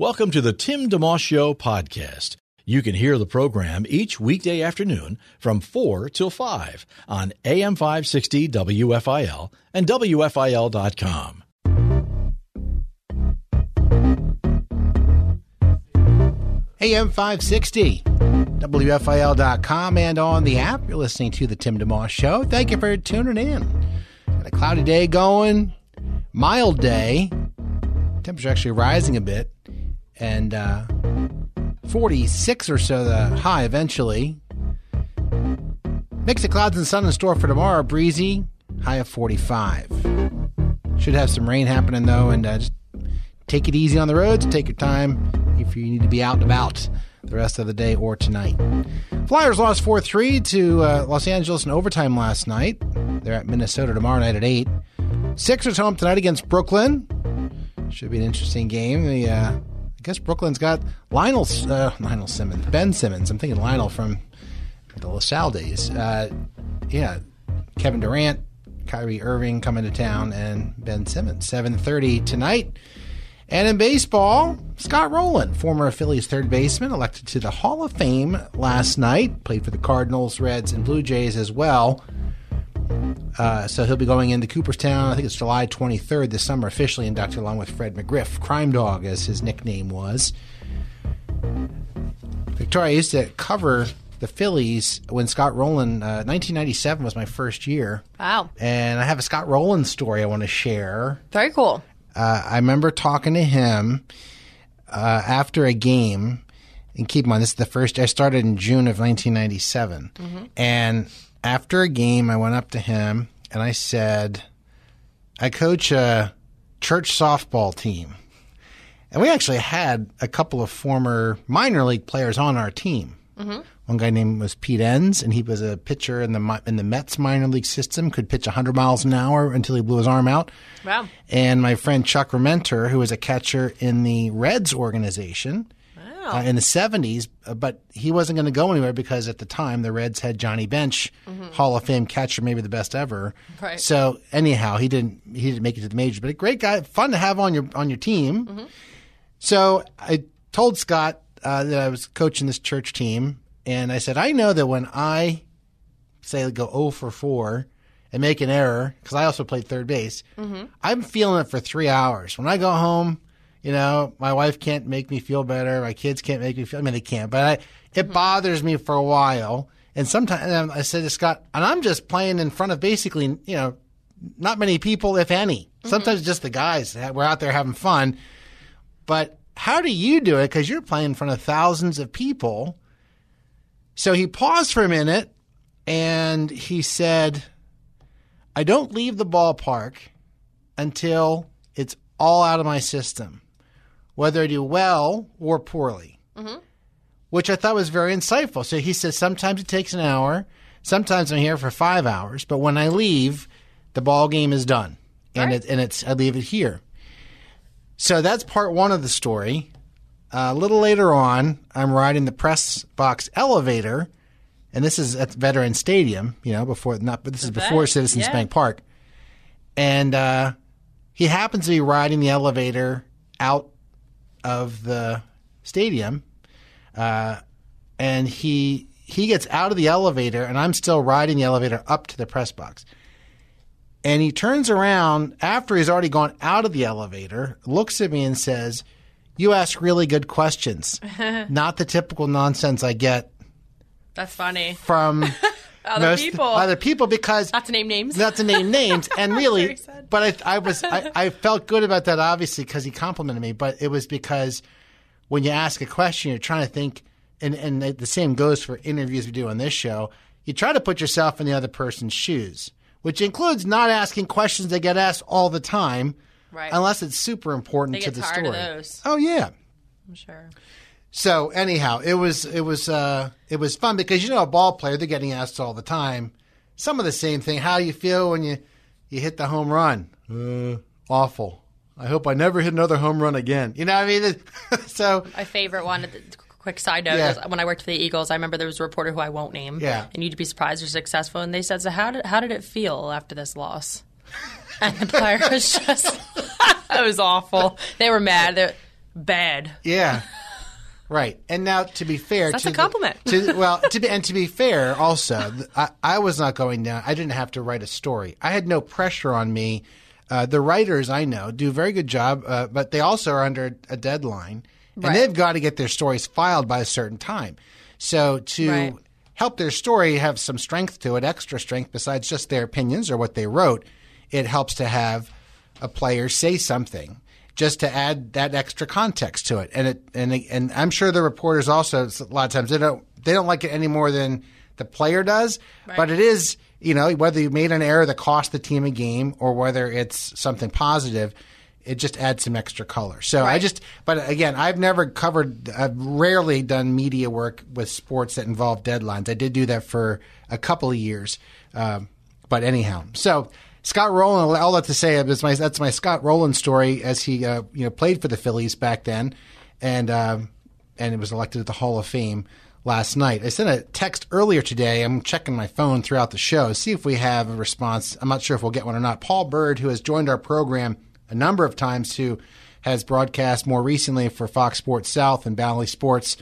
Welcome to the Tim DeMoss Show podcast. You can hear the program each weekday afternoon from 4 till 5 on AM 560 WFIL and WFIL.com. AM 560, WFIL.com, and on the app. You're listening to The Tim DeMoss Show. Thank you for tuning in. Got a cloudy day going, mild day. Temperature actually rising a bit, and uh, 46 or so the high eventually. Mix of clouds and sun in store for tomorrow. Breezy, high of 45. Should have some rain happening though, and uh, just take it easy on the roads. Take your time if you need to be out and about the rest of the day or tonight. Flyers lost 4 3 to uh, Los Angeles in overtime last night. They're at Minnesota tomorrow night at 8. Sixers home tonight against Brooklyn. Should be an interesting game. The, uh, I guess Brooklyn's got Lionel, uh, Lionel Simmons, Ben Simmons. I'm thinking Lionel from the LaSalle days. Uh, yeah, Kevin Durant, Kyrie Irving coming to town, and Ben Simmons. 7:30 tonight. And in baseball, Scott Rolen, former Phillies third baseman, elected to the Hall of Fame last night. Played for the Cardinals, Reds, and Blue Jays as well. Uh, so he'll be going into Cooperstown. I think it's July 23rd this summer, officially inducted along with Fred McGriff, Crime Dog, as his nickname was. Victoria I used to cover the Phillies when Scott Rolen. Uh, 1997 was my first year. Wow. And I have a Scott Rolen story I want to share. Very cool. Uh, I remember talking to him uh, after a game. And keep in mind, this is the first. I started in June of 1997, and after a game, I went up to him and I said, "I coach a church softball team, and we actually had a couple of former minor league players on our team. Mm-hmm. One guy named was Pete Enns, and he was a pitcher in the in the Mets minor league system. Could pitch 100 miles an hour until he blew his arm out. Wow. And my friend Chuck Rementer, who was a catcher in the Reds organization uh, in the 70s, uh, but he wasn't going to go anywhere because at the time the Reds had Johnny Bench, Hall of Fame catcher, maybe the best ever. Right. So anyhow, he didn't he didn't make it to the majors, but a great guy, fun to have on your on your team. So I told Scott uh, that I was coaching this church team, and I said, I know that when I say go 0 for 4 and make an error, because I also played third base, I'm feeling it for three hours. When I go home, you know, my wife can't make me feel better. My kids can't make me feel. I mean, they can't, but I, it mm-hmm. bothers me for a while. And sometimes and I said to Scott, and I'm just playing in front of basically, you know, not many people, if any. Mm-hmm. Sometimes just the guys. We're out there having fun. But how do you do it? Because you're playing in front of thousands of people. So he paused for a minute and he said, I don't leave the ballpark until it's all out of my system, whether I do well or poorly, which I thought was very insightful. So he says, sometimes it takes an hour, sometimes I'm here for five hours, but when I leave, the ball game is done, and Right. it, and it's I leave it here. So that's part one of the story. Uh, a little later on, I'm riding the press box elevator, and this is at Veteran Stadium, you know, before not, but this is before vet, Citizens yeah. Bank Park, and uh, he happens to be riding the elevator out of the stadium, uh, and he he gets out of the elevator, and I'm still riding the elevator up to the press box. And he turns around after he's already gone out of the elevator, looks at me and says, You ask really good questions. Not the typical nonsense I get That's funny. from Other people. other people because Not to name names. not to name names and really but I, I was I, I felt good about that obviously because he complimented me but it was because when you ask a question you're trying to think and and the same goes for interviews we do on this show you try to put yourself in the other person's shoes which includes not asking questions that get asked all the time Right. unless it's super important They to the story. Oh yeah. I'm sure. So anyhow, it was it was uh, it was fun because you know a ball player they're getting asked all the time some of the same thing. How you feel when you you hit the home run? Uh, awful. I hope I never hit another home run again. You know what I mean? so My favorite one. Quick side note: Yeah. when I worked for the Eagles, I remember there was a reporter who I won't name. Yeah. And you'd be surprised they're successful. And they said, "So how did how did it feel after this loss?" And the player was just, it was awful. They were mad. They're bad. yeah. Right, and now to be fair, That's to a the- compliment. to, well, to be, and to be fair, also, I, I was not going down. I didn't have to write a story. I had no pressure on me. Uh, the writers I know do a very good job, uh, but they also are under a deadline, and Right. they've got to get their stories filed by a certain time. So to Right. help their story have some strength to it, extra strength besides just their opinions or what they wrote, it helps to have a player say something just to add that extra context to it. And it and and I'm sure the reporters also a lot of times they don't they don't like it any more than the player does. But it is you know whether you made an error that cost the team a game or whether it's something positive. It just adds some extra color. So I just, but again, I've never covered, I've rarely done media work with sports that involve deadlines. I did do that for a couple of years. Um, but anyhow, so Scott Rolen, all that to say is my that's my Scott Rolen story as he uh, you know played for the Phillies back then, and um, and was elected to the Hall of Fame last night. I sent a text earlier today. I'm checking my phone throughout the show see if we have a response. I'm not sure if we'll get one or not. Paul Byrd, who has joined our program a number of times, who has broadcast more recently for Fox Sports South and Bally Sports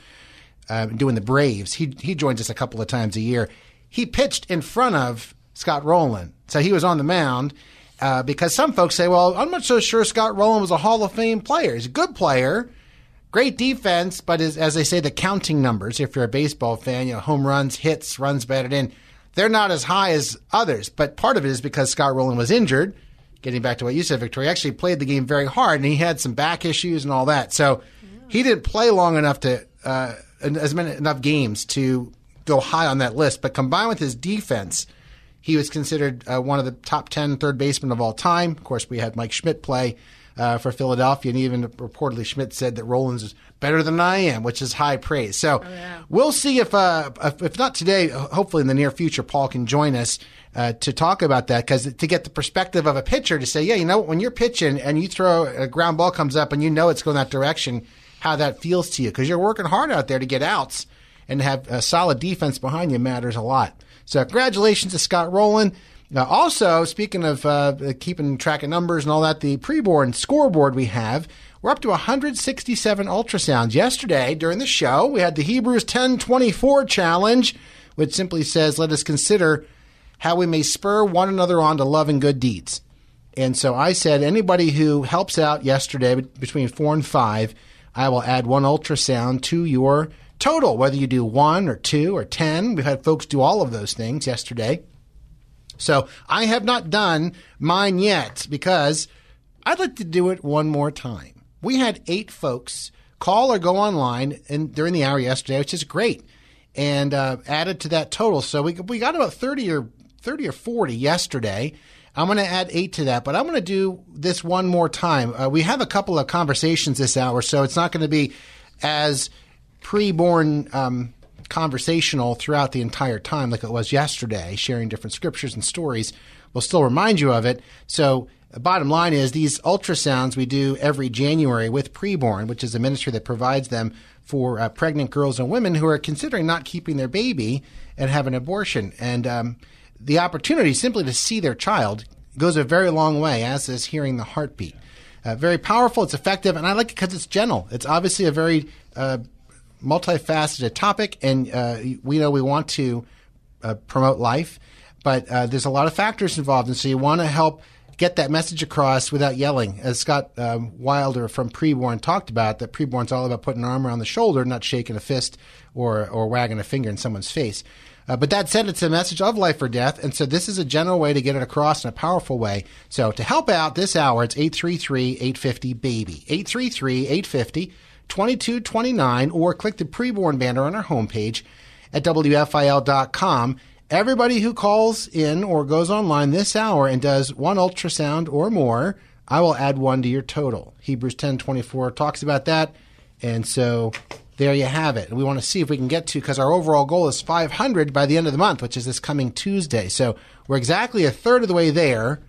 uh, doing the Braves. He he joins us a couple of times a year. He pitched in front of Scott Rolen, so he was on the mound. Uh, because some folks say, "Well, I'm not so sure Scott Rolen was a Hall of Fame player. He's a good player, great defense, but as, as they say, the counting numbers. If you're a baseball fan, you know, home runs, hits, runs batted in, they're not as high as others. But part of it is because Scott Rolen was injured. Getting back to what you said, Victoria, he actually played the game very hard, and he had some back issues and all that. So he didn't play long enough to uh, as many enough games to go high on that list. But combined with his defense, he was considered uh, one of the top 10 third basemen of all time. Of course, we had Mike Schmidt play uh, for Philadelphia, and even reportedly Schmidt said that Rollins is better than I am, which is high praise. So we'll see if, uh, if, if not today, hopefully in the near future, Paul can join us uh, to talk about that because to get the perspective of a pitcher to say, yeah, you know, when you're pitching and you throw a ground ball comes up and you know it's going that direction, how that feels to you because you're working hard out there to get outs and have a solid defense behind you matters a lot. So congratulations to Scott Rolen. Uh, also, speaking of uh, keeping track of numbers and all that, the preborn scoreboard we have, we're up to 167 ultrasounds. Yesterday, during the show, we had the Hebrews 1024 challenge, which simply says, let us consider how we may spur one another on to love and good deeds. And so I said, anybody who helps out yesterday between four and five, I will add one ultrasound to your total, whether you do one or two or 10. We've had folks do all of those things yesterday. So I have not done mine yet because I'd like to do it one more time. We had eight folks call or go online and during the hour yesterday, which is great, and uh, added to that total. So we we got about thirty or thirty or forty yesterday. I'm going to add eight to that, but I'm going to do this one more time. Uh, we have a couple of conversations this hour, so it's not going to be as pre-born um, conversational throughout the entire time like it was yesterday, sharing different scriptures and stories. We'll still remind you of it. So, the bottom line is these ultrasounds we do every January with Preborn, which is a ministry that provides them for uh, pregnant girls and women who are considering not keeping their baby and have an abortion. And um, the opportunity simply to see their child goes a very long way, as is hearing the heartbeat. Uh, very powerful. It's effective, and I like it because it's gentle. It's obviously a very uh, multifaceted topic, and uh, we know we want to uh, promote life, but uh, there's a lot of factors involved, and so you want to help get that message across without yelling. As Scott um, Wilder from Preborn talked about, that Preborn's all about putting an arm around the shoulder, not shaking a fist or or wagging a finger in someone's face. Uh, but that said, it's a message of life or death, and so this is a general way to get it across in a powerful way. So to help out this hour, it's 833-850-BABY. 833-850 2229 or click the preborn banner on our homepage at WFIL.com. Everybody who calls in or goes online this hour and does one ultrasound or more, I will add one to your total. Hebrews 10:24 talks about that. And so there you have it. We want to see if we can get to because our overall goal is 500 by the end of the month, which is this coming Tuesday. So we're exactly a third of the way there,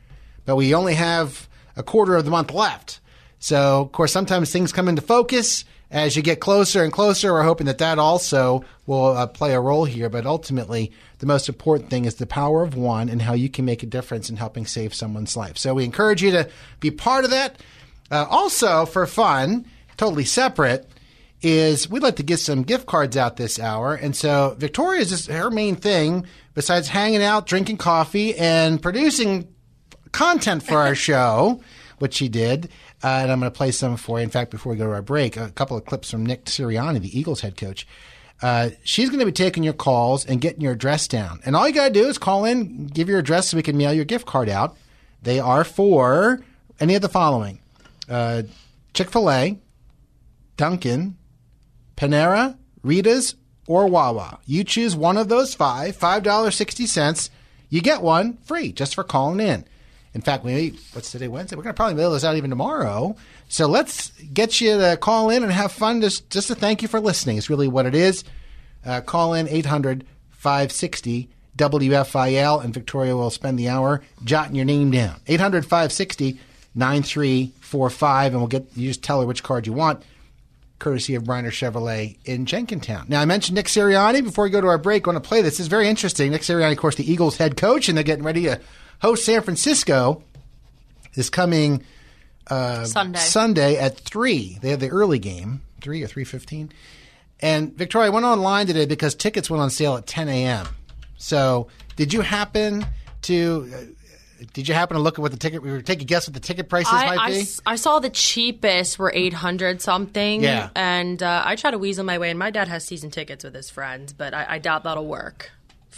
but we only have a quarter of the month left. So, of course, sometimes things come into focus as you get closer and closer. We're hoping that that also will uh, play a role here. But ultimately, the most important thing is the power of one and how you can make a difference in helping save someone's life. So we encourage you to be part of that. Uh, also, for fun, totally separate, is we'd like to get some gift cards out this hour. And so Victoria's just her main thing, besides hanging out, drinking coffee, and producing content for our show, which she did. Uh, and I'm going to play some for you. In fact, before we go to our break, a couple of clips from Nick Sirianni, the Eagles head coach. Uh, she's going to be taking your calls and getting your address down. And all you got to do is call in, give your address so we can mail your gift card out. They are for any of the following uh, Chick fil A, Dunkin', Panera, Rita's, or Wawa. You choose one of those five, $5.60. You get one free just for calling in. In fact, we what's today Wednesday? We're going to probably mail this out even tomorrow. So let's get you to call in and have fun. Just just to thank you for listening. It's really what it is. Uh, call in 800 560 WFIL, and Victoria will spend the hour jotting your name down. 800 560 9345, and we'll get you just tell her which card you want, courtesy of Bryner Chevrolet in Jenkintown. Now, I mentioned Nick Sirianni. Before we go to our break, I want to play this. This is very interesting. Nick Sirianni, of course, the Eagles head coach, and they're getting ready to host San Francisco this coming uh, Sunday. Sunday at 3. They have the early game, 3 or 3.15. And Victoria, I went online today because tickets went on sale at 10 a.m. So, did you happen to uh, did you happen to look at what the ticket? We were take a guess what the ticket prices I, might I be. I saw the cheapest were eight hundred something. Yeah. and uh, I try to weasel my way. And my dad has season tickets with his friends, but I, I doubt that'll work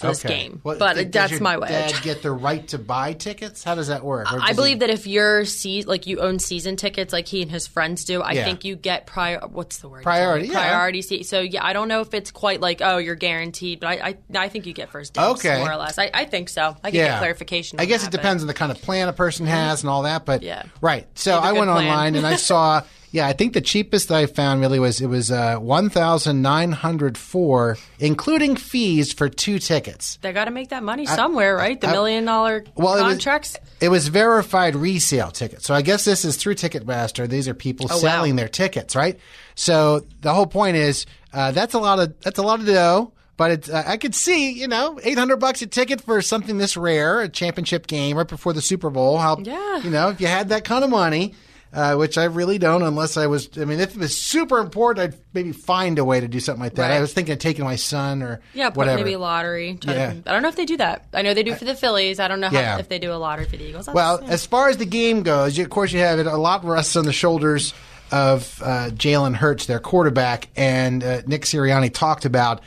for this game. Well, but does that's your my way. Dad get the right to buy tickets? How does that work? Or I does believe he- that if you're se- like you own season tickets, like he and his friends do, I Yeah. think you get prior. What's the word? Priority, yeah. Priority seat. So yeah, I don't know if it's quite like oh you're guaranteed, but I I, I think you get first dibs Okay. more or less. I, I think so. I can yeah. get clarification. I on guess that, it but- depends on the kind of plan a person mm-hmm. has and all that. But Yeah. right. So You have a I good went plan. online and I saw. Yeah, I think the cheapest that I found really was it was uh, one thousand nine hundred four, including fees for two tickets. They got to make that money somewhere, right? The I- million dollar Well, it was- contracts. It was verified resale tickets. So I guess this is through Ticketmaster. These are people Oh, wow. selling their tickets, right? So the whole point is uh, that's a lot of that's a lot of dough. But it's, uh, I could see, you know, eight hundred bucks a ticket for something this rare, a championship game right before the Super Bowl. How, Yeah. you know, if you had that kind of money, uh, which I really don't, unless I was. I mean, if it was super important, I'd maybe find a way to do something like that. I was thinking of taking my son or Yeah, whatever. maybe lottery. To- Yeah. I don't know if they do that. I know they do for the Phillies. I don't know how, Yeah. if they do a lottery for the Eagles. That's- Well, yeah. as far as the game goes, you, of course, you have it. A lot rests on the shoulders of uh, Jalen Hurts, their quarterback, and uh, Nick Sirianni talked about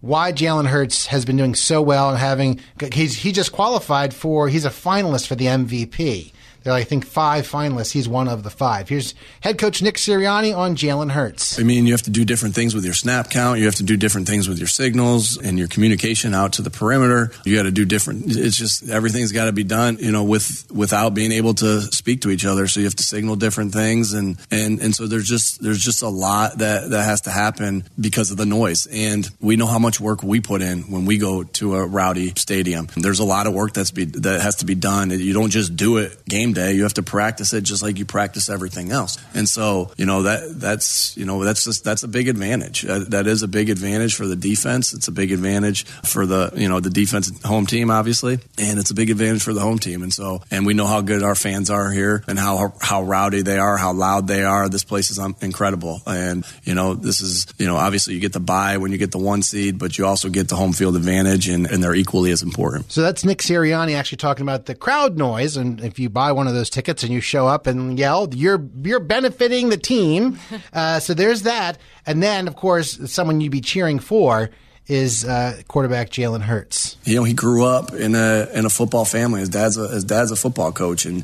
why Jalen Hurts has been doing so well and having he's he just qualified for he's a finalist for the MVP. There are, I think, five finalists. He's one of the five. Here's head coach Nick Sirianni on Jalen Hurts. I mean, you have to do different things with your snap count. You have to do different things with your signals and your communication out to the perimeter. You got to do different. It's just everything's got to be done, you know, with without being able to speak to each other. So you have to signal different things, and and and so there's just there's just a lot that that has to happen because of the noise. And we know how much work we put in when we go to a rowdy stadium. There's a lot of work that's be that has to be done. You don't just do it game day. You have to practice it just like you practice everything else. And so, you know, that that's, you know, that's just, that's a big advantage. Uh, that is a big advantage for the defense. It's a big advantage for the, you know, the defense home team, obviously. And it's a big advantage for the home team. And so, and we know how good our fans are here and how, how rowdy they are, how loud they are. This place is um, incredible. And, you know, this is, you know, obviously you get the buy when you get the one seed, but you also get the home field advantage and, and they're equally as important. So that's Nick Sirianni actually talking about the crowd noise, and if you buy one of those tickets and you show up and yell, you're you're benefiting the team. Uh, so there's that, and then of course someone you'd be cheering for is uh, quarterback Jalen Hurts. you know, he grew up in a in a football family. His dad's a, his dad's a football coach, and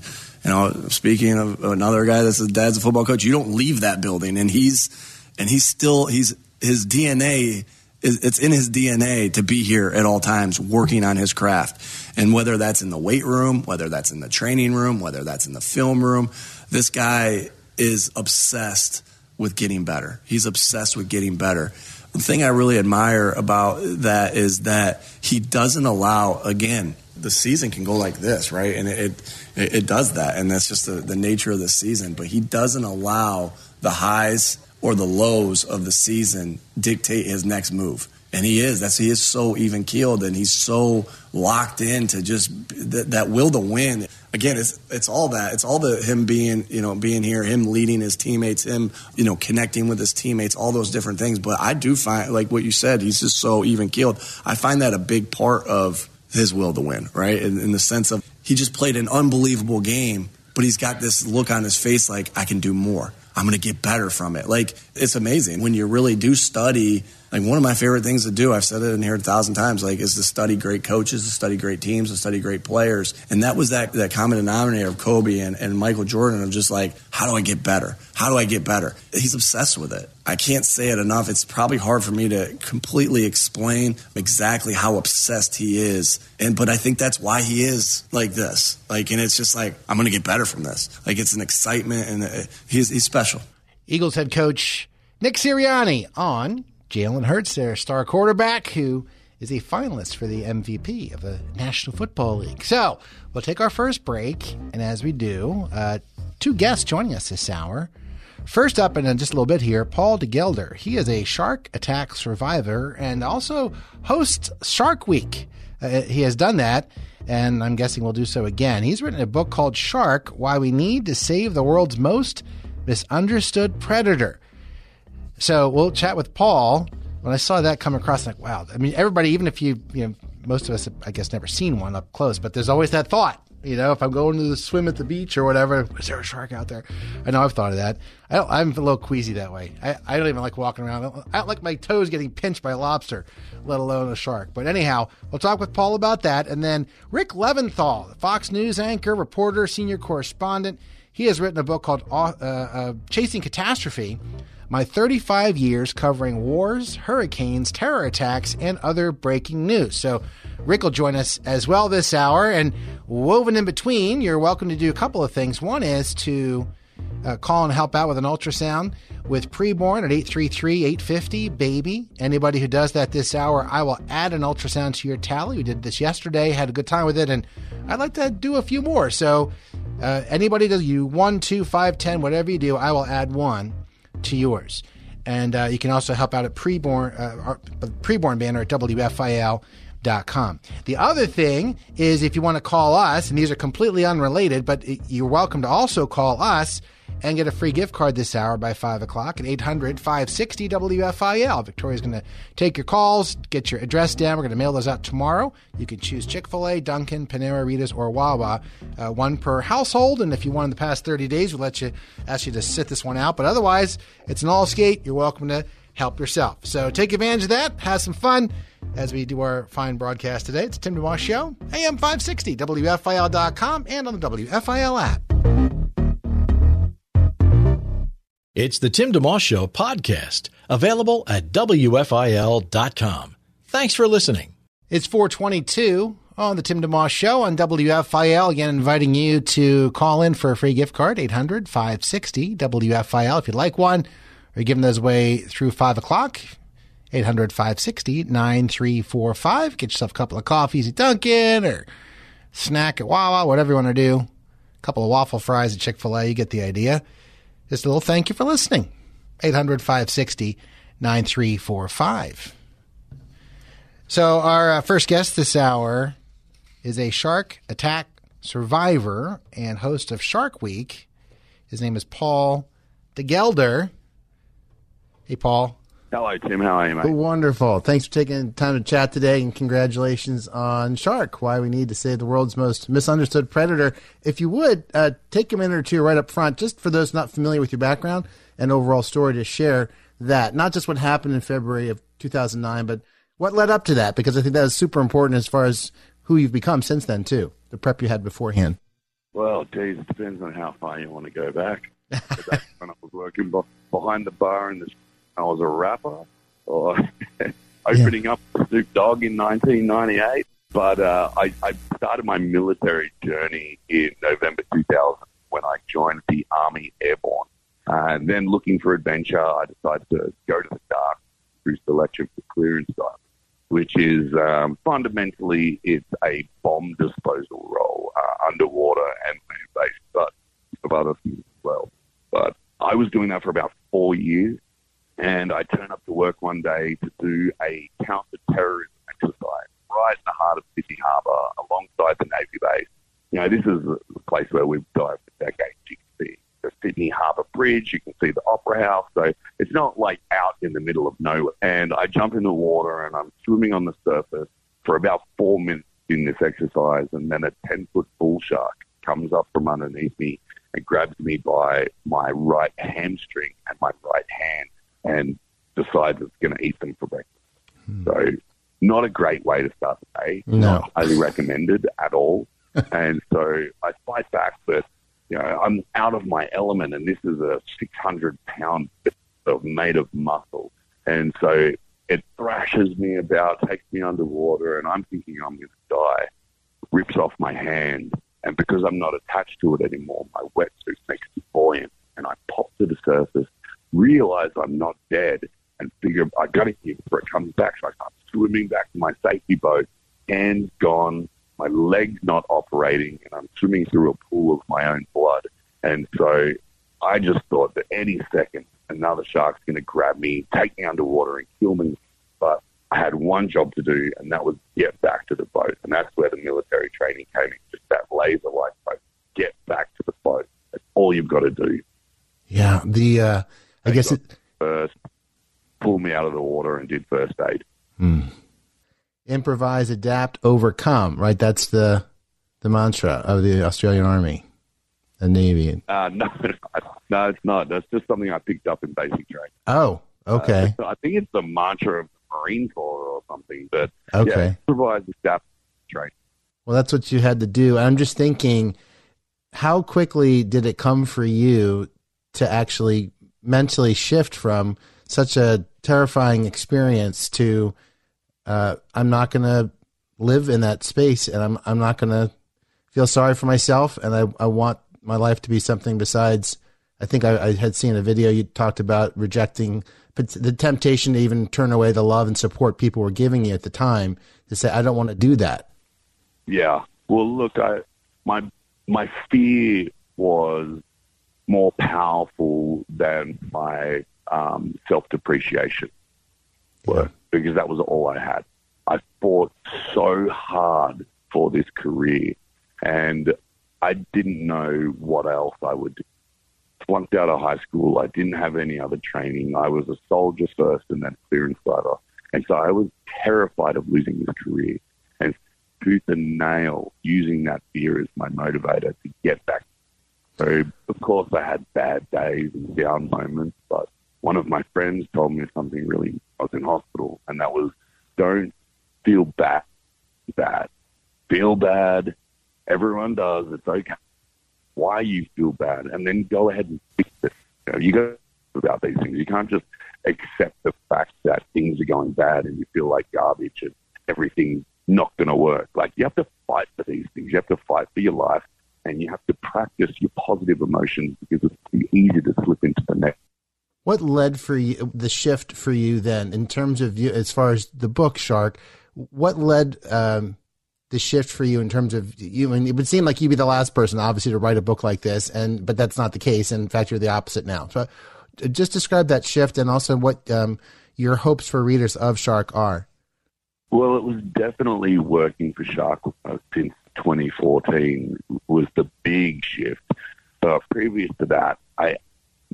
you know, speaking of another guy that's his dad's a football coach, you don't leave that building, and he's and he's still he's his DNA Is, it's in his DNA to be here at all times working on his craft. And whether that's in the weight room, whether that's in the training room, whether that's in the film room, this guy is obsessed with getting better. He's obsessed with getting better. The thing I really admire about that is that he doesn't allow, again, the season can go like this, right? And it it, it does that, and that's just the, the nature of the season. But he doesn't allow the highs or the lows of the season dictate his next move. And he is. That's he is so even keeled, and he's so locked in to just that, that, will to win. Again, it's it's all that. It's all the him being you know being here, him leading his teammates, him you know connecting with his teammates, all those different things. But I do find like what you said, he's just so even keeled. I find that a big part of his will to win, right? In, in the sense of he just played an unbelievable game, but he's got this look on his face like I can do more. I'm going to get better from it. Like it's amazing when you really do study like one of my favorite things to do, I've said it in here a thousand times, like is to study great coaches, to study great teams, to study great players. And that was that, that common denominator of Kobe and, and Michael Jordan of just like, how do I get better? How do I get better? He's obsessed with it. I can't say it enough. It's probably hard for me to completely explain exactly how obsessed he is. And but I think that's why he is like this. Like and it's just like I'm to get better from this. Like it's an excitement and uh, he's he's special. Eagles head coach Nick Sirianni on Jalen Hurts, their star quarterback, who is a finalist for the MVP of the National Football League. So we'll take our first break, and as we do, uh, two guests joining us this hour. First up, and in just a little bit here, Paul DeGelder. He is a shark attack survivor and also hosts Shark Week. Uh, he has done that, and I'm guessing we'll do so again. He's written a book called Shark Why We Need to Save the World's Most Misunderstood Predator. So we'll chat with Paul. When I saw that come across, I'm like, wow. I mean, everybody, even if you, you know, most of us, have, I guess, never seen one up close, but there's always that thought. You know, if I'm going to the swim at the beach or whatever, is there a shark out there? I know I've thought of that. I am a little queasy that way. I, I don't even like walking around. I don't, I don't like my toes getting pinched by a lobster, let alone a shark. But anyhow, we'll talk with Paul about that. And then Rick Leventhal, Fox News anchor, reporter, senior correspondent. He has written a book called uh, uh, Chasing Catastrophe my 35 years covering wars, hurricanes, terror attacks, and other breaking news. So, Rick will join us as well this hour. And woven in between, you're welcome to do a couple of things. One is to uh, call and help out with an ultrasound with preborn at 833-850 baby anybody who does that this hour i will add an ultrasound to your tally we did this yesterday had a good time with it and i'd like to do a few more so uh, anybody does you one two five ten whatever you do i will add one to yours. And uh, you can also help out at preborn, uh, preborn banner at WFIL.com. The other thing is if you want to call us, and these are completely unrelated, but you're welcome to also call us and get a free gift card this hour by 5 o'clock at 800 560 WFIL. Victoria's going to take your calls, get your address down. We're going to mail those out tomorrow. You can choose Chick fil A, Dunkin', Panera, Rita's, or Wawa, uh, one per household. And if you want in the past 30 days, we'll let you ask you to sit this one out. But otherwise, it's an all skate. You're welcome to help yourself. So take advantage of that, have some fun as we do our fine broadcast today. It's Tim DeMoss Show, AM 560, WFIL.com, and on the WFIL app. It's the Tim DeMoss Show podcast, available at WFIL.com. Thanks for listening. It's 422 on the Tim DeMoss Show on WFIL. Again, inviting you to call in for a free gift card, 800 560 WFIL if you'd like one. We're giving those away through 5 o'clock. 800 560 9345. Get yourself a couple of coffees at Dunkin' or snack at Wawa, whatever you want to do. A couple of waffle fries at Chick fil A. You get the idea. Just a little thank you for listening. 800 560 9345. So, our uh, first guest this hour is a shark attack survivor and host of Shark Week. His name is Paul DeGelder. Hey, Paul. Hello, Tim. How are you, mate? Wonderful. Thanks for taking time to chat today, and congratulations on Shark, why we need to save the world's most misunderstood predator. If you would, uh, take a minute or two right up front, just for those not familiar with your background and overall story, to share that. Not just what happened in February of 2009, but what led up to that, because I think that is super important as far as who you've become since then, too, the prep you had beforehand. Well, geez, it depends on how far you want to go back. when I was working behind the bar in the I was a rapper, or opening up Snoop Dogg in 1998. But uh, I, I started my military journey in November 2000 when I joined the Army Airborne. And then looking for adventure, I decided to go to the dark through selection for clearance dive, which is um, fundamentally it's a bomb disposal role uh, underwater and land-based, but of other things as well. But I was doing that for about four years, and I turn up to work one day to do a counter-terrorism exercise right in the heart of Sydney Harbour, alongside the Navy base. You know, this is a place where we've dived for decades. You can see the Sydney Harbour Bridge, you can see the Opera House, so it's not like out in the middle of nowhere. And I jump in the water and I'm swimming on the surface for about four minutes in this exercise, and then a 10 foot bull shark comes up from underneath me and grabs me by my right hamstring and my right hand and decides it's going to eat them for breakfast. So, not a great way to start the day. No. Not highly recommended at all. and so I fight back, but you know I'm out of my element, and this is a 600 pound bit of made of muscle, and so it thrashes me about, takes me underwater, and I'm thinking I'm going to die. Rips off my hand, and because I'm not attached to it anymore, my wetsuit makes me buoyant, and I pop to the surface, realize I'm not dead, and figure I got to get before it comes back. So I start swimming back to my safety boat, hands gone, my legs not operating, and I'm swimming through a pool of my own blood. And so I just thought that any second another shark's going to grab me, take me underwater, and kill me. But I had one job to do, and that was get back to the boat. And that's where the military training came in. Just that laser like boat. Get back to the boat. That's all you've got to do. Yeah. The uh, I guess it, First, pull me out of the water and did first aid. Improvise, adapt, overcome. Right. That's the the mantra of the Australian Army and Navy. Uh, no, no, it's not. That's just something I picked up in basic training. Oh, okay. Uh, I think it's the mantra of the Marine Corps or something. But Okay. yeah, improvise, adapt, train. Well, that's what you had to do. I'm just thinking, how quickly did it come for you to actually mentally shift from such a terrifying experience to uh, I'm not going to live in that space, and I'm I'm not going to feel sorry for myself, and I I want my life to be something besides. I think I, I had seen a video you talked about rejecting, the temptation to even turn away the love and support people were giving you at the time to say I don't want to do that. Yeah. Well, look, I my my fear was more powerful than my um, self depreciation, Because that was all I had. I fought so hard for this career, and I didn't know what else I would do. Flunked out of high school. I didn't have any other training. I was a soldier first and then clearance diver. And so I was terrified of losing this career. And tooth and nail, using that fear as my motivator to get back. So, of course, I had bad days and down moments, but one of my friends told me something really, I was in hospital, and that was don't feel bad, bad. Feel bad. Everyone does. It's okay. Why you feel bad, and then go ahead and fix it. You know, you think about these things. You can't just accept the fact that things are going bad and you feel like garbage and everything's not going to work. Like you have to fight for these things. You have to fight for your life, and you have to practice your positive emotions because it's easy to slip into the next. What led for you the shift for you then in terms of you as far as the book Shark? What led um, the shift for you in terms of you? And it would seem like you'd be the last person, obviously, to write a book like this, and but that's not the case. In fact, you're the opposite now. So, uh, just describe that shift and also what um, your hopes for readers of Shark are. Well, it was definitely working for Shark uh, since 2014 was the big shift. Uh, previous to that, I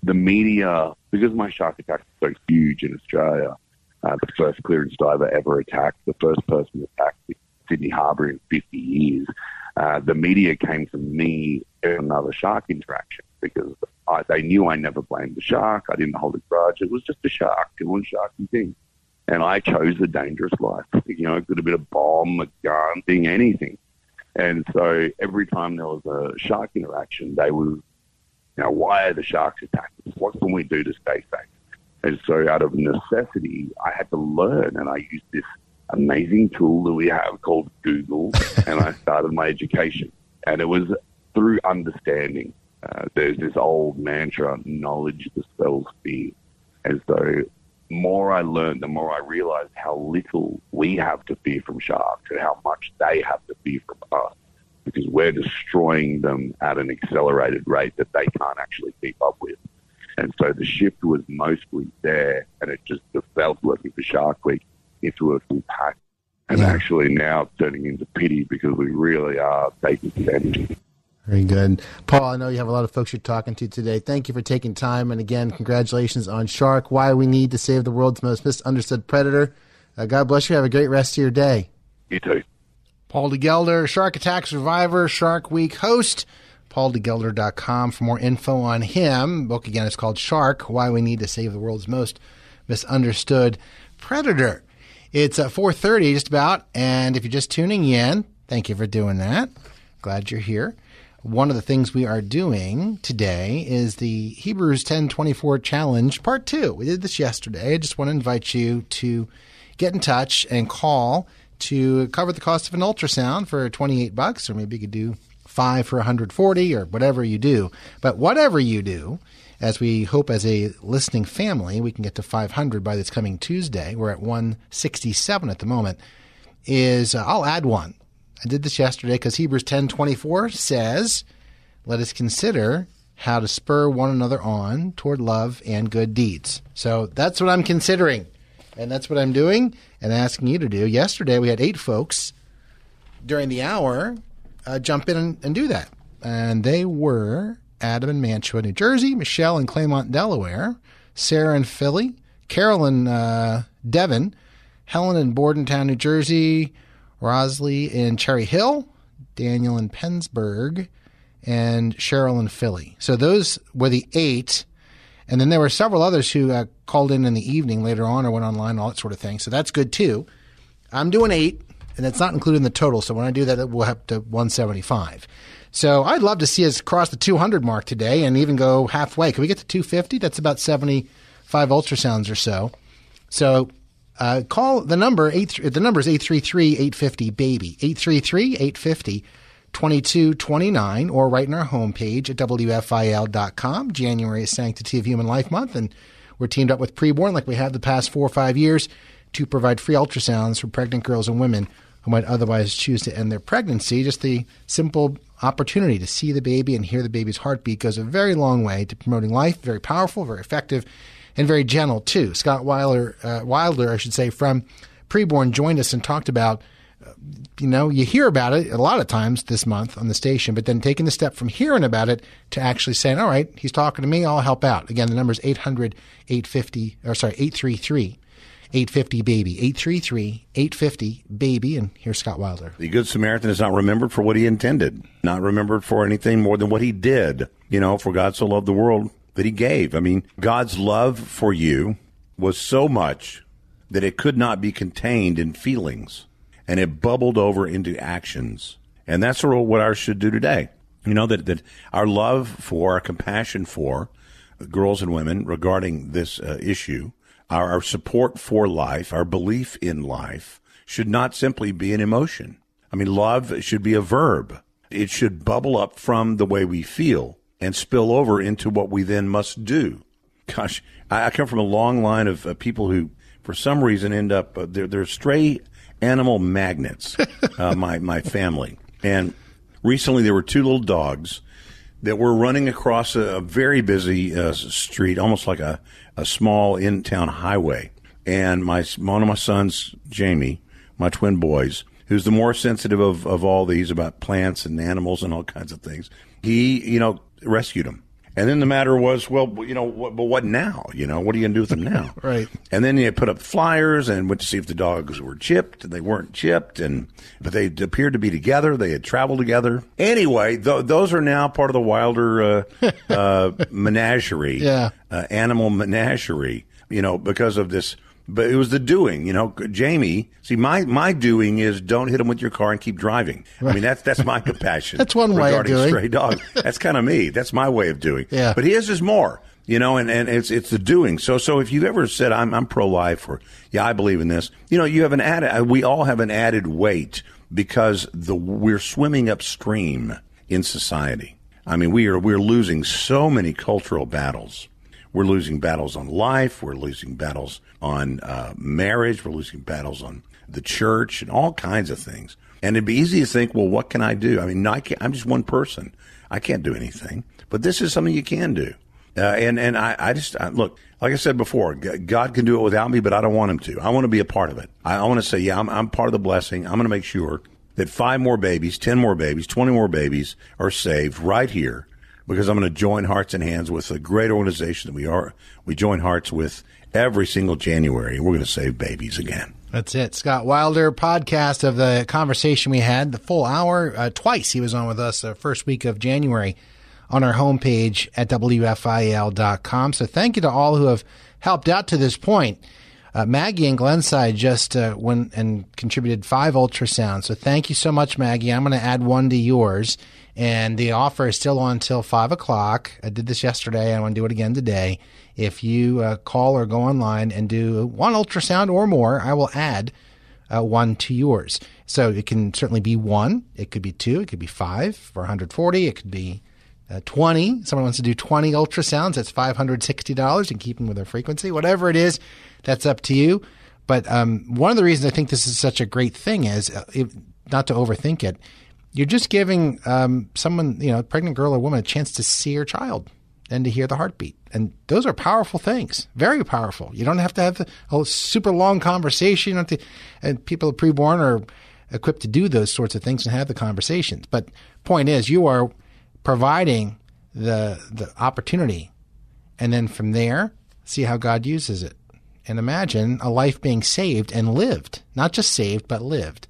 the media because my shark attack is so huge in Australia. Uh, the first clearance diver ever attacked, the first person attacked Sydney Harbour in 50 years. Uh, the media came to me in another shark interaction because I, they knew I never blamed the shark. I didn't hold a grudge. It was just a shark doing sharky things. And I chose the dangerous life. You know, it could have been a bomb, a gun, thing, anything. And so every time there was a shark interaction, they would, know, why are the sharks attacking us? What can we do to stay safe? And so, out of necessity, I had to learn, and I used this amazing tool that we have called Google, and I started my education. And it was through understanding. Uh, there's this old mantra: knowledge dispels fear. And so, more I learned, the more I realized how little we have to fear from sharks and how much they have to fear from us because we're destroying them at an accelerated rate that they can't actually keep up with. And so the shift was mostly there, and it just felt working for Shark Week into a compassion, and Yeah. actually now turning into pity because we really are taking advantage. Very good. Paul, I know you have a lot of folks you're talking to today. Thank you for taking time. And again, congratulations on Shark, Why We Need to Save the World's Most Misunderstood Predator. Uh, God bless you. Have a great rest of your day. You too. Paul DeGelder, Shark Attack Survivor, Shark Week host. PaulDeGelder.com for more info on him. Book again is called Shark Why We Need to Save the World's Most Misunderstood Predator. It's uh, at 4.30 just about, and if you're just tuning in, thank you for doing that. Glad you're here. One of the things we are doing today is the Hebrews 1024 Challenge Part 2. We did this yesterday. I just want to invite you to get in touch and call to cover the cost of an ultrasound for 28 bucks, or maybe you could do five for 140 or whatever you do. But whatever you do, as we hope as a listening family, we can get to 500 by this coming Tuesday. We're at 167 at the moment. Is uh, I'll add one. I did this yesterday because Hebrews 10:24 says, "Let us consider how to spur one another on toward love and good deeds." So that's what I'm considering, and that's what I'm doing and asking you to do. Yesterday we had eight folks during the hour uh, jump in and, and do that, and they were Adam in Mantua, New Jersey, Michelle in Claymont, Delaware, Sarah in Philly, Carolyn uh, Devon, Helen in Bordentown, New Jersey, Rosalie in Cherry Hill, Daniel in Pennsburg, and Cheryl in Philly. So those were the eight. And then there were several others who uh, called in in the evening later on or went online, all that sort of thing. So that's good too. I'm doing eight, and that's not included in the total. So when I do that, we'll have to 175. So I'd love to see us cross the 200 mark today and even go halfway. Can we get to 250? That's about 75 ultrasounds or so. So uh, call the number eight. The number is eight three three eight fifty baby eight three three eight fifty. 2229 or right on our homepage at WFIL.com. January is Sanctity of Human Life Month, and we're teamed up with Preborn like we have the past four or five years to provide free ultrasounds for pregnant girls and women who might otherwise choose to end their pregnancy. Just the simple opportunity to see the baby and hear the baby's heartbeat goes a very long way to promoting life. Very powerful, very effective, and very gentle too. Scott Wilder, uh, Wilder, I should say, from Preborn joined us and talked about you know, you hear about it a lot of times this month on the station, but then taking the step from hearing about it to actually saying, all right, he's talking to me, I'll help out. Again, the number is 800 850, or sorry, 833 850 baby, 833 850 baby. And here's Scott Wilder. The Good Samaritan is not remembered for what he intended, not remembered for anything more than what he did. You know, for God so loved the world that he gave. I mean, God's love for you was so much that it could not be contained in feelings and it bubbled over into actions. And that's what ours should do today. You know, that, that our love for, our compassion for girls and women regarding this uh, issue, our, our support for life, our belief in life should not simply be an emotion. I mean, love should be a verb. It should bubble up from the way we feel and spill over into what we then must do. Gosh, I, I come from a long line of uh, people who, for some reason, end up, uh, they're, they're stray animal magnets, uh, my, my family. And recently there were two little dogs that were running across a, a very busy uh, street, almost like a, a small in town highway. And my, one of my sons, Jamie, my twin boys, who's the more sensitive of, of all these about plants and animals and all kinds of things, he, you know, rescued them. And then the matter was, well, you know, what, but what now? You know, what are you going to do with them now? Right. And then they put up flyers and went to see if the dogs were chipped. And they weren't chipped, and but they appeared to be together. They had traveled together. Anyway, th- those are now part of the Wilder uh, uh, menagerie, Yeah. uh, animal menagerie. You know, because of this. But it was the doing, you know. Jamie, see, my my doing is don't hit them with your car and keep driving. I mean, that's that's my compassion. That's one way of regarding doing. stray dogs. That's kind of me. That's my way of doing. Yeah. But his is more. You know, and, and it's it's the doing. So so if you've ever said I'm I'm pro life or yeah I believe in this, you know, you have an added. uh, We all have an added weight because the we're swimming upstream in society. I mean, we are we're losing so many cultural battles. We're losing battles on life. We're losing battles on uh, marriage. We're losing battles on the church and all kinds of things. And it'd be easy to think, well, what can I do? I mean, I I'm just one person. I can't do anything. But this is something you can do. Uh, and and I, I just I, look, like I said before, God can do it without me, but I don't want Him to. I want to be a part of it. I, I want to say, yeah, I'm, I'm part of the blessing. I'm going to make sure that five more babies, ten more babies, twenty more babies are saved right here because I'm going to join hearts and hands with a great organization that we are. We join hearts with every single January. We're going to save babies again. That's it. Scott Wilder podcast of the conversation we had, the full hour. Uh, twice he was on with us the first week of January on our homepage at WFIL.com. So thank you to all who have helped out to this point. Uh, Maggie and Glenside just uh, went and contributed five ultrasounds. So thank you so much, Maggie. I'm going to add one to yours. And the offer is still on until 5 o'clock. I did this yesterday. I want to do it again today. If you uh, call or go online and do one ultrasound or more, I will add uh, one to yours. So it can certainly be one, it could be two, it could be five for 140, it could be uh, 20. Someone wants to do 20 ultrasounds, that's $560 in keeping with their frequency. Whatever it is, that's up to you. But um, one of the reasons I think this is such a great thing is uh, not to overthink it. You're just giving um, someone, you know, a pregnant girl or woman, a chance to see her child and to hear the heartbeat. And those are powerful things, very powerful. You don't have to have a super long conversation. To, and people preborn are equipped to do those sorts of things and have the conversations. But point is, you are providing the the opportunity, and then from there, see how God uses it. And imagine a life being saved and lived, not just saved, but lived.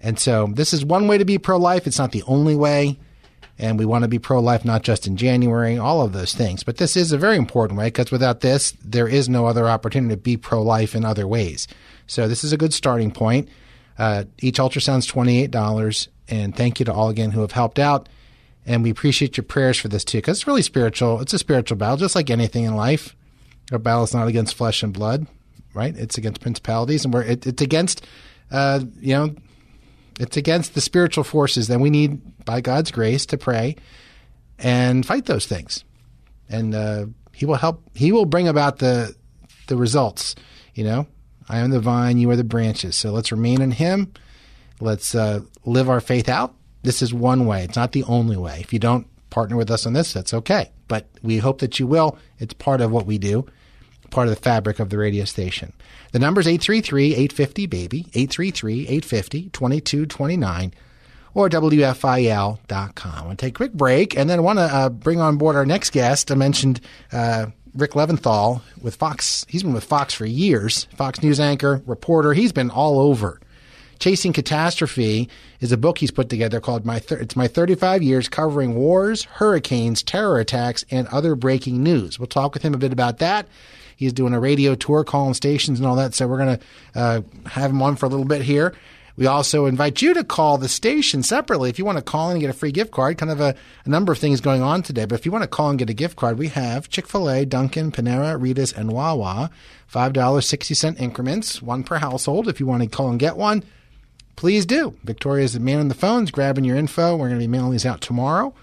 And so this is one way to be pro life. It's not the only way. And we want to be pro life not just in January, all of those things. But this is a very important way because without this, there is no other opportunity to be pro life in other ways. So this is a good starting point. Uh, each ultrasound's $28. And thank you to all again who have helped out. And we appreciate your prayers for this too because it's really spiritual. It's a spiritual battle, just like anything in life. Our battle is not against flesh and blood, right? It's against principalities, and we're it, it's against, uh, you know, it's against the spiritual forces Then we need, by God's grace, to pray and fight those things. And uh, He will help. He will bring about the the results. You know, I am the vine, you are the branches. So let's remain in Him. Let's uh, live our faith out. This is one way. It's not the only way. If you don't partner with us on this, that's okay. But we hope that you will. It's part of what we do part of the fabric of the radio station. The number is 833-850-BABY, 833-850-2229, or WFIL.com. I want to take a quick break, and then want to uh, bring on board our next guest. I mentioned uh, Rick Leventhal with Fox. He's been with Fox for years, Fox News anchor, reporter. He's been all over. Chasing Catastrophe is a book he's put together called My It's My 35 Years Covering Wars, Hurricanes, Terror Attacks, and Other Breaking News. We'll talk with him a bit about that. He's doing a radio tour, calling stations and all that. So we're going to uh, have him on for a little bit here. We also invite you to call the station separately if you want to call in and get a free gift card. Kind of a, a number of things going on today, but if you want to call and get a gift card, we have Chick fil A, Dunkin', Panera, Rita's, and Wawa. $5.60 increments, one per household. If you want to call and get one, please do. Victoria's the man on the phones grabbing your info. We're going to be mailing these out tomorrow.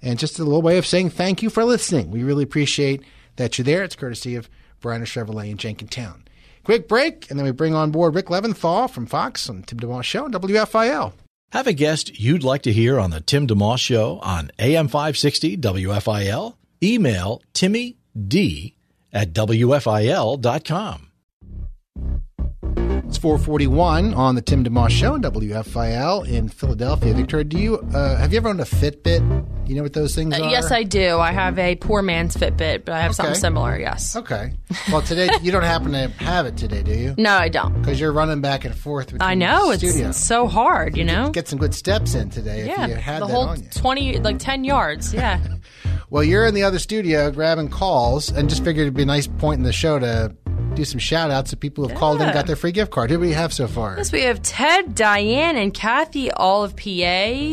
And just a little way of saying thank you for listening. We really appreciate that you're there. It's courtesy of Bryner Chevrolet in Jenkintown. Quick break, and then we bring on board Rick Leventhal from Fox on Tim DeMoss Show on WFIL. Have a guest you'd like to hear on the Tim DeMoss Show on AM 560 WFIL? Email Timmy D at WFIL.com. It's 441 on the Tim DeMoss Show on WFIL in Philadelphia. Victoria, do you uh, have you ever owned a Fitbit? You know what those things Uh, are? yes, I do. I have a poor man's Fitbit, but I have something similar. Yes. Okay. Well, today you don't happen to have it today, do you? No, I don't. Because you're running back and forth. I know it's, it's so hard. You know. Get some good steps in today if yeah, you had the that whole on you. twenty, like ten yards. Yeah. Well, you're in the other studio grabbing calls, and just figured it'd be a nice point in the show to do some shout outs to people who've called in and got their free gift card. Who do we have so far? Yes, we have Ted, Diane, and Kathy, all of PA.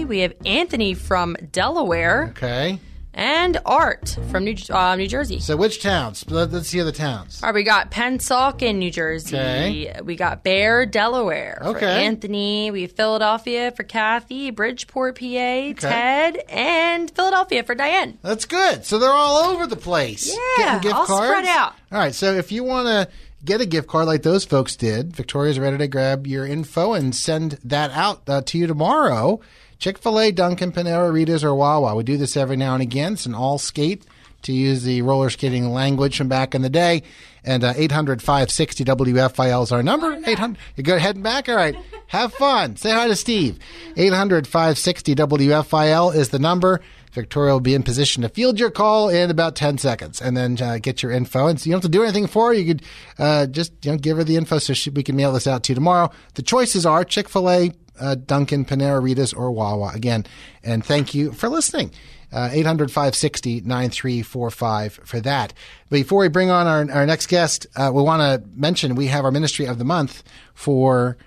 We have Anthony from Delaware. Okay. And Art from New, uh, New Jersey. So which towns? Let- Let's hear the towns. All right, we got Pennsauken, New Jersey. Okay. We got Bear, Delaware. For Okay. Anthony. We have Philadelphia for Kathy, Bridgeport, PA, okay. Ted, and Philadelphia for Diane. That's good. So they're all over the place. Yeah, gift all cards. spread out. All right. So if you want to get a gift card like those folks did, Victoria's ready to grab your info and send that out uh, to you tomorrow. Chick fil A, Dunkin', Panera, Rita's, or Wawa. We do this every now and again. It's an all skate, to use the roller skating language from back in the day. And uh, 800 560 WFIL is our number. 800. You go heading back? All right. Have fun. Say hi to Steve. 800 560 WFIL is the number. Victoria will be in position to field your call in about 10 seconds and then uh, get your info. And so you don't have to do anything for her. You could uh, just you know, give her the info so she, we can mail this out to you tomorrow. The choices are Chick fil A, uh, Dunkin', Panera, Rita's, or Wawa. Again, and thank you for listening. Uh, 800 560 9345 for that. Before we bring on our, our next guest, uh, we want to mention we have our Ministry of the Month for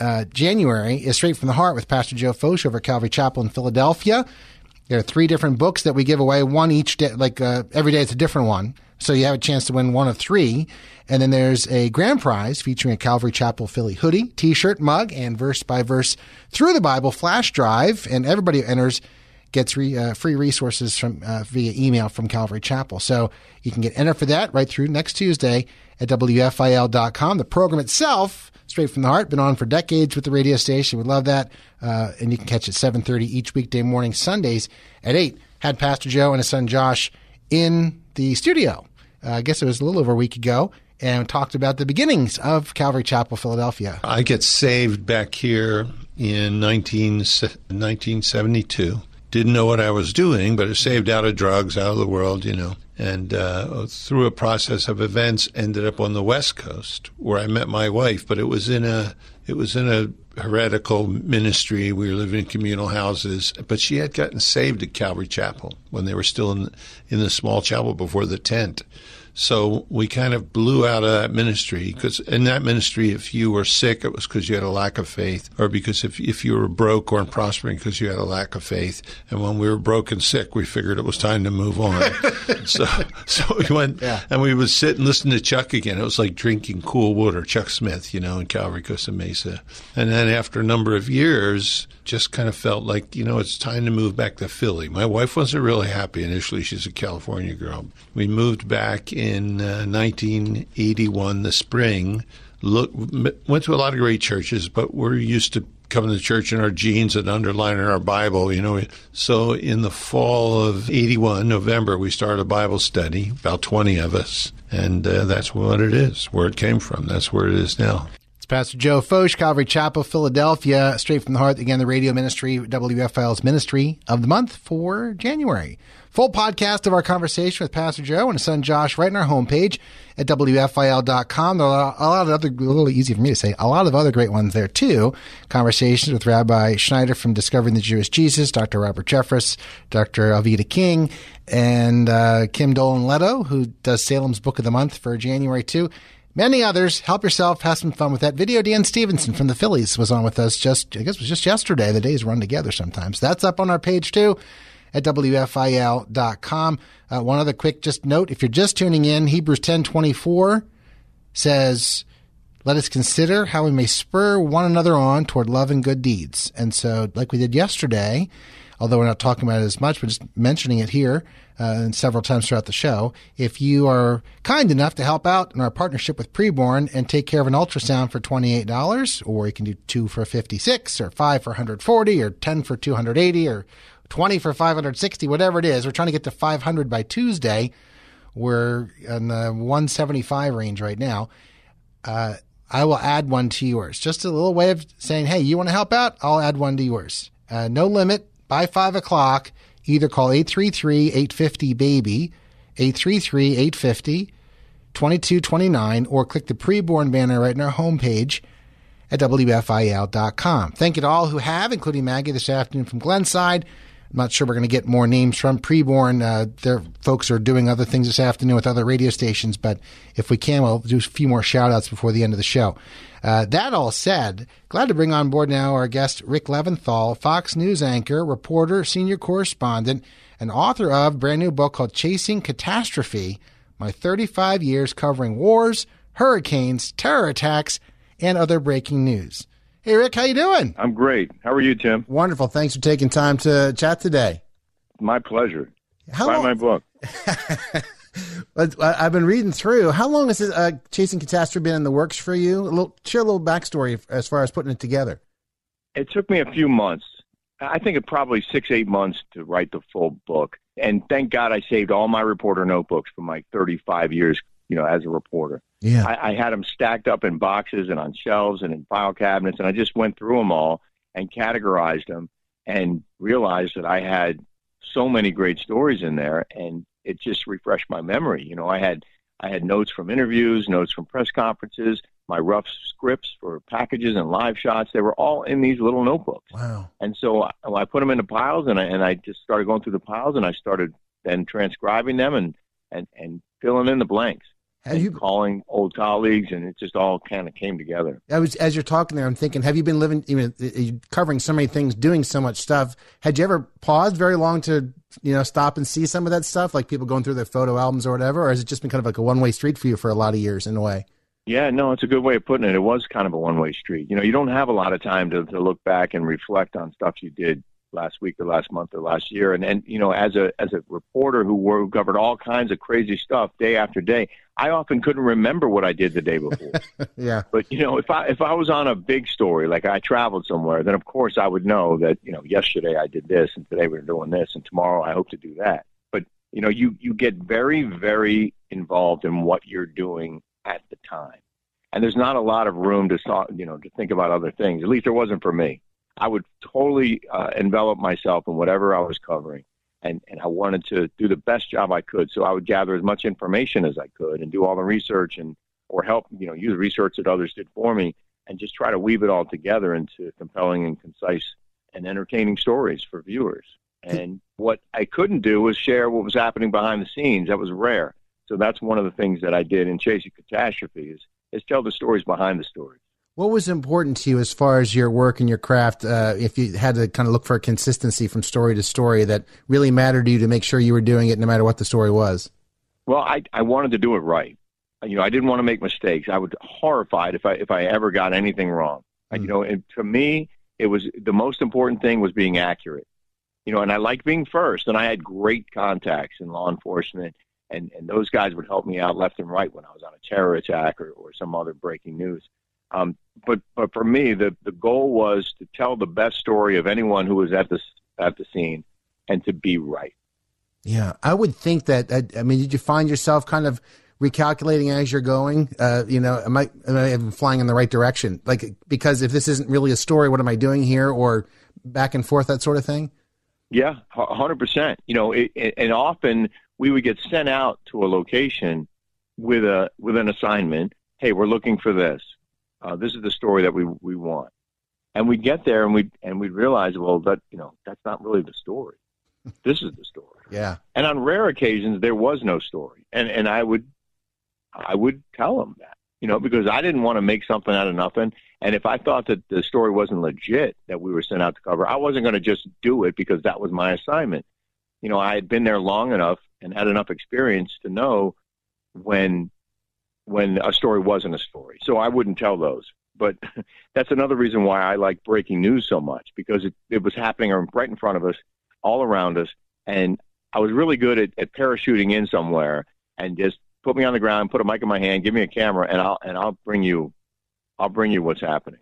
uh, January is Straight from the Heart with Pastor Joe Focht over Calvary Chapel in Philadelphia. There are three different books that we give away, one each day, like uh, every day it's a different one. So you have a chance to win one of three. And then there's a grand prize featuring a Calvary Chapel Philly hoodie, t shirt, mug, and verse by verse through the Bible flash drive. And everybody who enters gets re, uh, free resources from uh, via email from Calvary Chapel. So you can get entered for that right through next Tuesday at WFIL.com. The program itself, straight from the heart, been on for decades with the radio station. We love that. Uh, and you can catch it 7.30 each weekday morning, Sundays at 8. Had Pastor Joe and his son Josh in the studio. Uh, I guess it was a little over a week ago. And talked about the beginnings of Calvary Chapel, Philadelphia. I get saved back here in 19, 1972. Didn't know what I was doing, but I saved out of drugs, out of the world, you know. And uh, through a process of events, ended up on the West Coast where I met my wife. But it was in a it was in a heretical ministry. We were living in communal houses, but she had gotten saved at Calvary Chapel when they were still in in the small chapel before the tent. So we kind of blew out of that ministry because in that ministry, if you were sick, it was because you had a lack of faith, or because if if you were broke or prospering because you had a lack of faith. And when we were broke and sick, we figured it was time to move on. so so we went Yeah. and we would sit and listen to Chuck again. It was like drinking cool water, Chuck Smith, you know, in Calvary Costa Mesa. And then after a number of years, just kind of felt like, you know, it's time to move back to Philly. My wife wasn't really happy initially. She's a California girl. We moved back in uh, 1981, the spring. Look, went to a lot of great churches, but we're used to coming to church in our jeans and underlining our Bible, you know. So in the fall of 81, November, we started a Bible study, about 20 of us. And uh, that's what it is, where it came from. That's where it is now. It's Pastor Joe Focht, Calvary Chapel, Philadelphia, straight from the heart. Again, the radio ministry, WFIL's ministry of the month for January. Full podcast of our conversation with Pastor Joe and his son Josh right on our homepage at WFIL.com. There are a lot of other, a little easy for me to say, a lot of other great ones there too. Conversations with Rabbi Schneider from Discovering the Jewish Jesus, Dr. Robert Jeffress, Dr. Alveda King, and uh, Kim Dolan Leto, who does Salem's Book of the Month for January too. Many others. Help yourself. Have some fun with that. Video Dan Stephenson from the Phillies was on with us just, I guess it was just yesterday. The days run together sometimes. That's up on our page too at WFIL.com. Uh, one other quick just note. If you're just tuning in, Hebrews 1024 says, let us consider how we may spur one another on toward love and good deeds. And so, like we did yesterday, although we're not talking about it as much, but just mentioning it here uh, and several times throughout the show, if you are kind enough to help out in our partnership with Preborn and take care of an ultrasound for $28, or you can do two for 56 or five for 140 or 10 for 280 or 20 for 560, whatever it is. We're trying to get to 500 by Tuesday. We're in the 175 range right now. Uh, I will add one to yours. Just a little way of saying, hey, you want to help out? I'll add one to yours. Uh, no limit. By 5 o'clock, either call 833-850-BABY, 833-850, 2229, or click the preborn banner right on our homepage at WFIL.com. Thank you to all who have, including Maggie this afternoon from Glenside. I'm not sure we're going to get more names from preborn. Uh, their folks are doing other things this afternoon with other radio stations, but if we can, we'll do a few more shout outs before the end of the show. Uh, that all said, glad to bring on board now our guest, Rick Leventhal, Fox News anchor, reporter, senior correspondent, and author of a brand new book called Chasing Catastrophe My 35 Years Covering Wars, Hurricanes, Terror Attacks, and Other Breaking News. Hey, Rick, how you doing? I'm great. How are you, Tim? Wonderful. Thanks for taking time to chat today. My pleasure. How Buy long- my book. Uh, I've been reading through. How long has this, uh, Chasing Catastrophe been in the works for you? A little, share a little backstory as far as putting it together. It took me a few months. I think it probably six, eight months to write the full book. And thank God I saved all my reporter notebooks from my 35 years, you know, as a reporter. Yeah. I, I had them stacked up in boxes and on shelves and in file cabinets, and I just went through them all and categorized them and realized that I had so many great stories in there, and it just refreshed my memory. You know, I had I had notes from interviews, notes from press conferences, my rough scripts for packages and live shots. They were all in these little notebooks. Wow. And so I, I put them into piles, and I, and I just started going through the piles, and I started then transcribing them and and and filling in the blanks. Have you? calling old colleagues, and it just all kind of came together. I was as you're talking there. I'm thinking, have you been living, you know, covering so many things, doing so much stuff? Had you ever paused very long to, you know, stop and see some of that stuff, like people going through their photo albums or whatever, or has it just been kind of like a one way street for you for a lot of years in a way? Yeah, no, it's a good way of putting it. It was kind of a one way street. You know, you don't have a lot of time to, to look back and reflect on stuff you did last week or last month or last year. And and you know, as a as a reporter who were, who covered all kinds of crazy stuff day after day, I often couldn't remember what I did the day before. Yeah. But you know, if I if I was on a big story, like I traveled somewhere, then of course I would know that you know yesterday I did this, and today we're doing this, and tomorrow I hope to do that. But you know, you you get very very involved in what you're doing at the time, and there's not a lot of room to you know to think about other things. At least there wasn't for me. I would totally uh, envelop myself in whatever I was covering. And, and I wanted to do the best job I could. So I would gather as much information as I could and do all the research and or help, you know, use research that others did for me and just try to weave it all together into compelling and concise and entertaining stories for viewers. And what I couldn't do was share what was happening behind the scenes. That was rare. So that's one of the things that I did in Chasing Catastrophe is, is tell the stories behind the stories. What was important to you as far as your work and your craft? Uh, if you had to kind of look for a consistency from story to story that really mattered to you to make sure you were doing it no matter what the story was? Well, I I wanted to do it right. You know, I didn't want to make mistakes. I was horrified if I if I ever got anything wrong. Mm. You know, and to me, it was the most important thing was being accurate. You know, and I liked being first, and I had great contacts in law enforcement, and and those guys would help me out left and right when I was on a terror attack or, or some other breaking news. Um, but but for me, the the goal was to tell the best story of anyone who was at the at the scene, and to be right. Yeah, I would think that. I, I mean, did you find yourself kind of recalculating as you're going? Uh, you know, am I am I even flying in the right direction? Like, because if this isn't really a story, what am I doing here? Or back and forth, that sort of thing. Yeah, a hundred percent. You know, it, it, and often we would get sent out to a location with a with an assignment. Hey, we're looking for this. Uh, this is the story that we we want. And we get there and we and we realize, well, that you know, that's not really the story. This is the story. Yeah. And on rare occasions, there was no story, and and I would I would tell them that, you know, because I didn't want to make something out of nothing. And if I thought that the story wasn't legit that we were sent out to cover, I wasn't going to just do it because that was my assignment. You know, I had been there long enough and had enough experience to know when when a story wasn't a story. So I wouldn't tell those. But that's another reason why I like breaking news so much because it, it was happening right in front of us, all around us, and I was really good at, at parachuting in somewhere and just put me on the ground, put a mic in my hand, give me a camera, and I'll and I'll bring you, I'll bring you what's happening.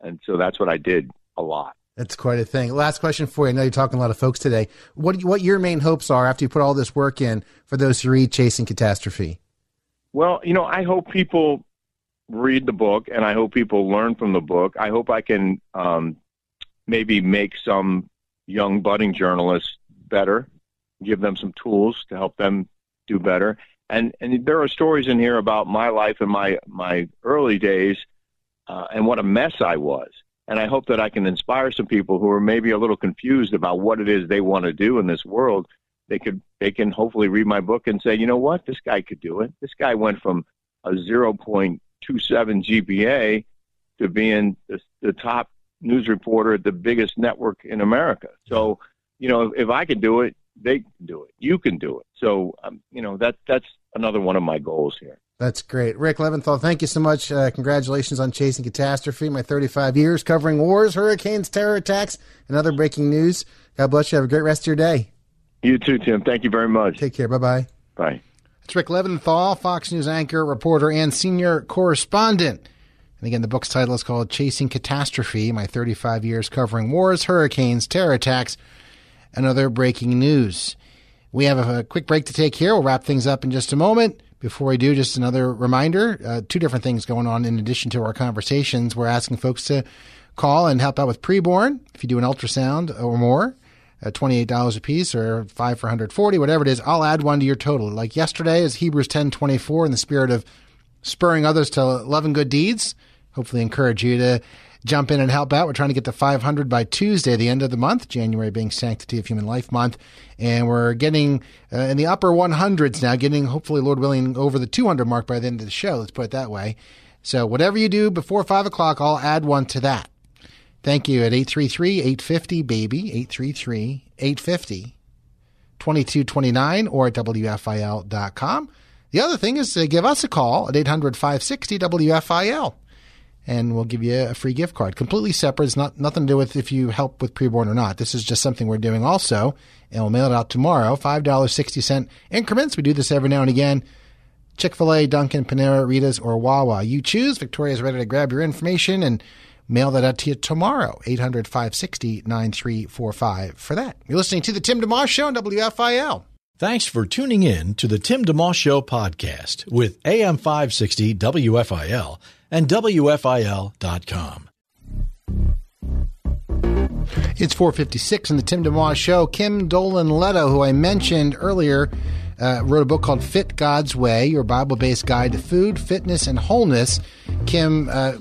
And so that's what I did a lot. That's quite a thing. Last question for you. I know you're talking to a lot of folks today. What you- what your main hopes are after you put all this work in for those who read Chasing Catastrophe? Well, you know, I hope people read the book, and I hope people learn from the book. I hope I can um, maybe make some young budding journalists better, give them some tools to help them do better. And and there are stories in here about my life and my my early days, uh, and what a mess I was. And I hope that I can inspire some people who are maybe a little confused about what it is they want to do in this world. They could, they can hopefully read my book and say, you know what, this guy could do it. This guy went from a 0.27 GPA to being the, the top news reporter at the biggest network in America. So, you know, if, if I could do it, they can do it. You can do it. So, um, you know, that that's another one of my goals here. That's great. Rick Leventhal, thank you so much. Uh, congratulations on Chasing Catastrophe, my 35 years covering wars, hurricanes, terror attacks, and other breaking news. God bless you. Have a great rest of your day. You too, Tim. Thank you very much. Take care. Bye bye. Bye. It's Rick Leventhal, Fox News anchor, reporter, and senior correspondent. And again, the book's title is called Chasing Catastrophe My 35 Years Covering Wars, Hurricanes, Terror Attacks, and Other Breaking News. We have a, quick break to take here. We'll wrap things up in just a moment. Before we do, just another reminder uh, two different things going on in addition to our conversations. We're asking folks to call and help out with preborn if you do an ultrasound or more. Uh, $28 a piece or 5 for 140 whatever it is i'll add one to your total like yesterday is hebrews 10 24 in the spirit of spurring others to love and good deeds hopefully encourage you to jump in and help out. We're trying to get to 500 by Tuesday, the end of the month, January being Sanctity of Human Life Month. And we're getting uh, in the upper 100s now, getting hopefully, Lord willing, over the 200 mark by the end of the show. Let's put it that way. So whatever you do before 5 o'clock, I'll add one to that. Thank you at 833-850 baby 833 850 2229 or at wfil.com. The other thing is to give us a call at 800 560 WFIL and we'll give you a free gift card. Completely separate. It's not nothing to do with if you help with preborn or not. This is just something we're doing also, and we'll mail it out tomorrow. Five dollars sixty cent increments. We do this every now and again. Chick Fil A, Dunkin', Panera, Rita's, or Wawa. You choose. Victoria's ready to grab your information and mail that out to you tomorrow. 800 560 9345 for that. You're listening to the Tim DeMoss Show on WFIL. Thanks for tuning in to the Tim DeMoss Show podcast with AM 560 WFIL and WFIL.com. It's 456 in the Tim DeMoss Show. Kim Dolan Leto, who I mentioned earlier, uh, wrote a book called Fit God's Way, Your Bible-Based Guide to Food, Fitness, and Wholeness. Kim, uh,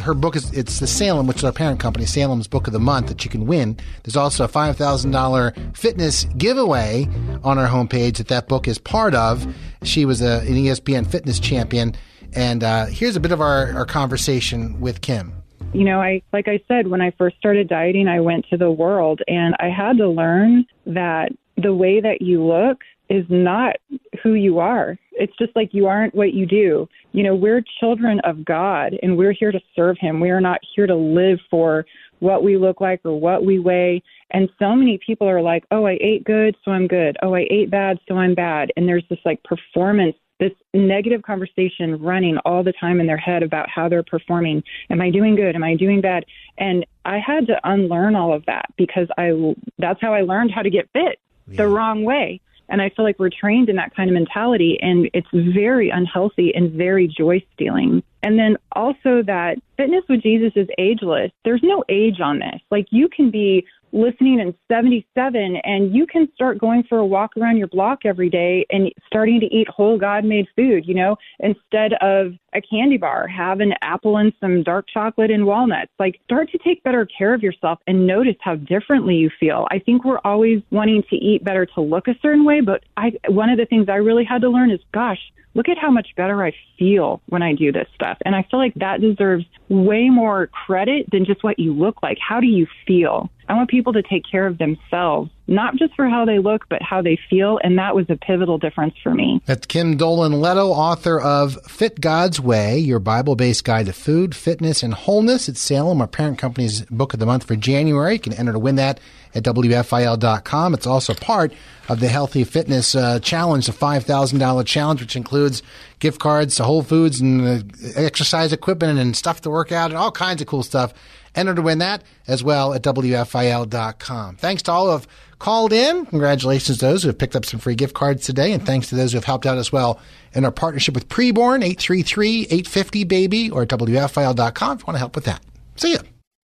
her book is it's the Salem, which is our parent company, Salem's Book of the Month that you can win. There's also a five thousand dollar fitness giveaway on our homepage that that book is part of. She was a, an ESPN fitness champion, and uh, here's a bit of our, our conversation with Kim. You know, I like I said when I first started dieting, I went to the world and I had to learn that the way that you look is not who you are. It's just like you aren't what you do. You know, we're children of God and we're here to serve Him. We are not here to live for what we look like or what we weigh. And so many people are like, oh, I ate good, so I'm good. Oh, I ate bad, so I'm bad. And there's this like performance, this negative conversation running all the time in their head about how they're performing. Am I doing good? Am I doing bad? And I had to unlearn all of that because I that's how I learned how to get fit yeah. the wrong way. And I feel like we're trained in that kind of mentality, and it's very unhealthy and very joy stealing. And then also that fitness with Jesus is ageless. There's no age on this. Like you can be listening in 77 and you can start going for a walk around your block every day and starting to eat whole God made food, you know, instead of a candy bar, have an apple and some dark chocolate and walnuts. Like start to take better care of yourself and notice how differently you feel. I think we're always wanting to eat better to look a certain way, but I one of the things I really had to learn is gosh, look at how much better I feel when I do this stuff. And I feel like that deserves way more credit than just what you look like. How do you feel? I want people to take care of themselves, not just for how they look, but how they feel. And that was a pivotal difference for me. That's Kim Dolan Leto, author of Fit God's Way, your Bible based guide to food, fitness, and wholeness. It's Salem, our parent company's book of the month for January. You can enter to win that at WFIL.com. It's also part of the Healthy Fitness uh, Challenge, the $5,000 challenge, which includes gift cards to Whole Foods and uh, exercise equipment and stuff to work out and all kinds of cool stuff. Enter to win that as well at WFIL.com. Thanks to all who have called in. Congratulations to those who have picked up some free gift cards today. And thanks to those who have helped out as well in our partnership with Preborn, 833-850-BABY or WFIL.com if you want to help with that. See ya.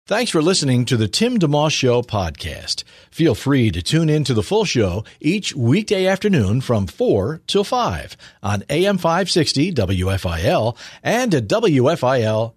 Thanks for listening to the Tim DeMoss Show podcast. Feel free to tune in to the full show each weekday afternoon from 4 till 5 on AM 560 WFIL and at WFIL.com.